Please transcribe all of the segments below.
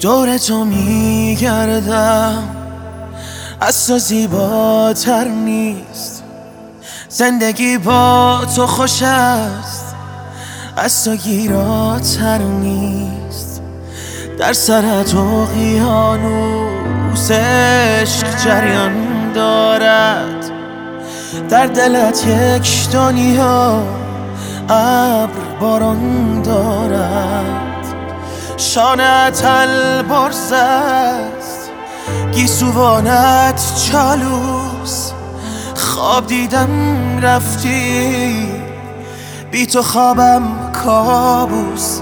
دور تو میگردم. از تو زیباتر نیست. زندگی با تو خوش است. از تو گیراتر نیست. در سرت اقیانوس عشق جریان دارد. در دلت یک دنیا ابر باران دارد. شانت البرز است. گیسوانت چالوس. خواب دیدم رفتی. بی تو خوابم کابوس.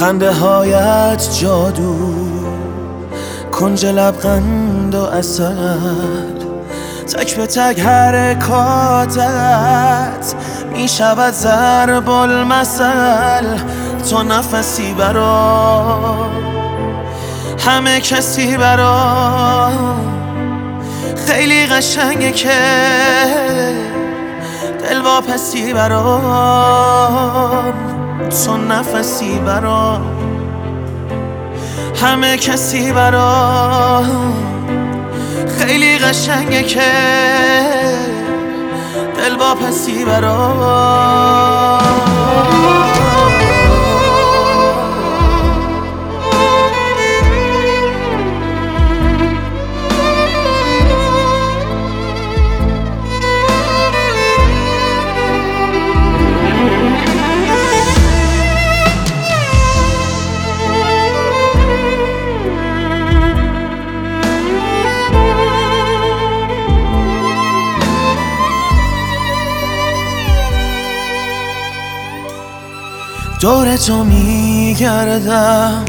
خنده هایت جادو. کنج لبغند و اصل تک به تک حرکاتت. می شود ضرب المثل تو نفسی برا همه کسی برا خیلی قشنگه که دل واپسی برا تو نفسی برا همه کسی برا خیلی قشنگه که دل واپسی برا دور تو میگردم.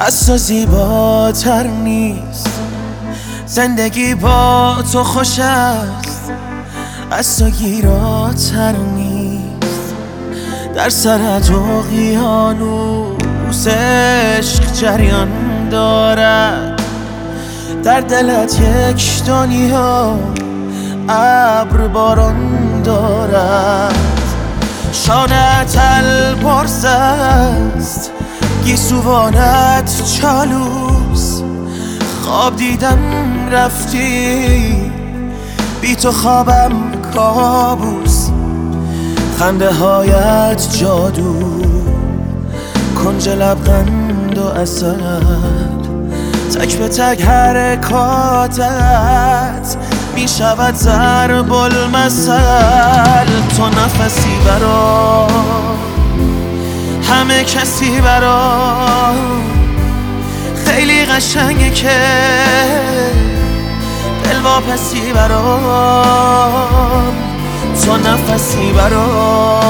از تو زیباتر نیست. زندگی با تو خوش است. از تو گیراتر نیست. در سرت اقیانوس عشق جریان دارد. در دلت یک دنیا ابر باران دارد. شانت البرز است. گیسوانت چالوس. خواب دیدم رفتی. بی تو خوابم کابوس. خنده هایت جادو. کنج لبغند و اصل تک به تک حرکاتت. می شود ضرب المثل تو نفسی برا. همه کسی برا. خیلی قشنگه که دل واپسی برا. تو نفسی برا.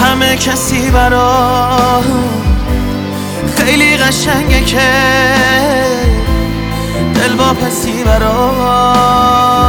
همه کسی برا. خیلی قشنگه که دل واپسی برا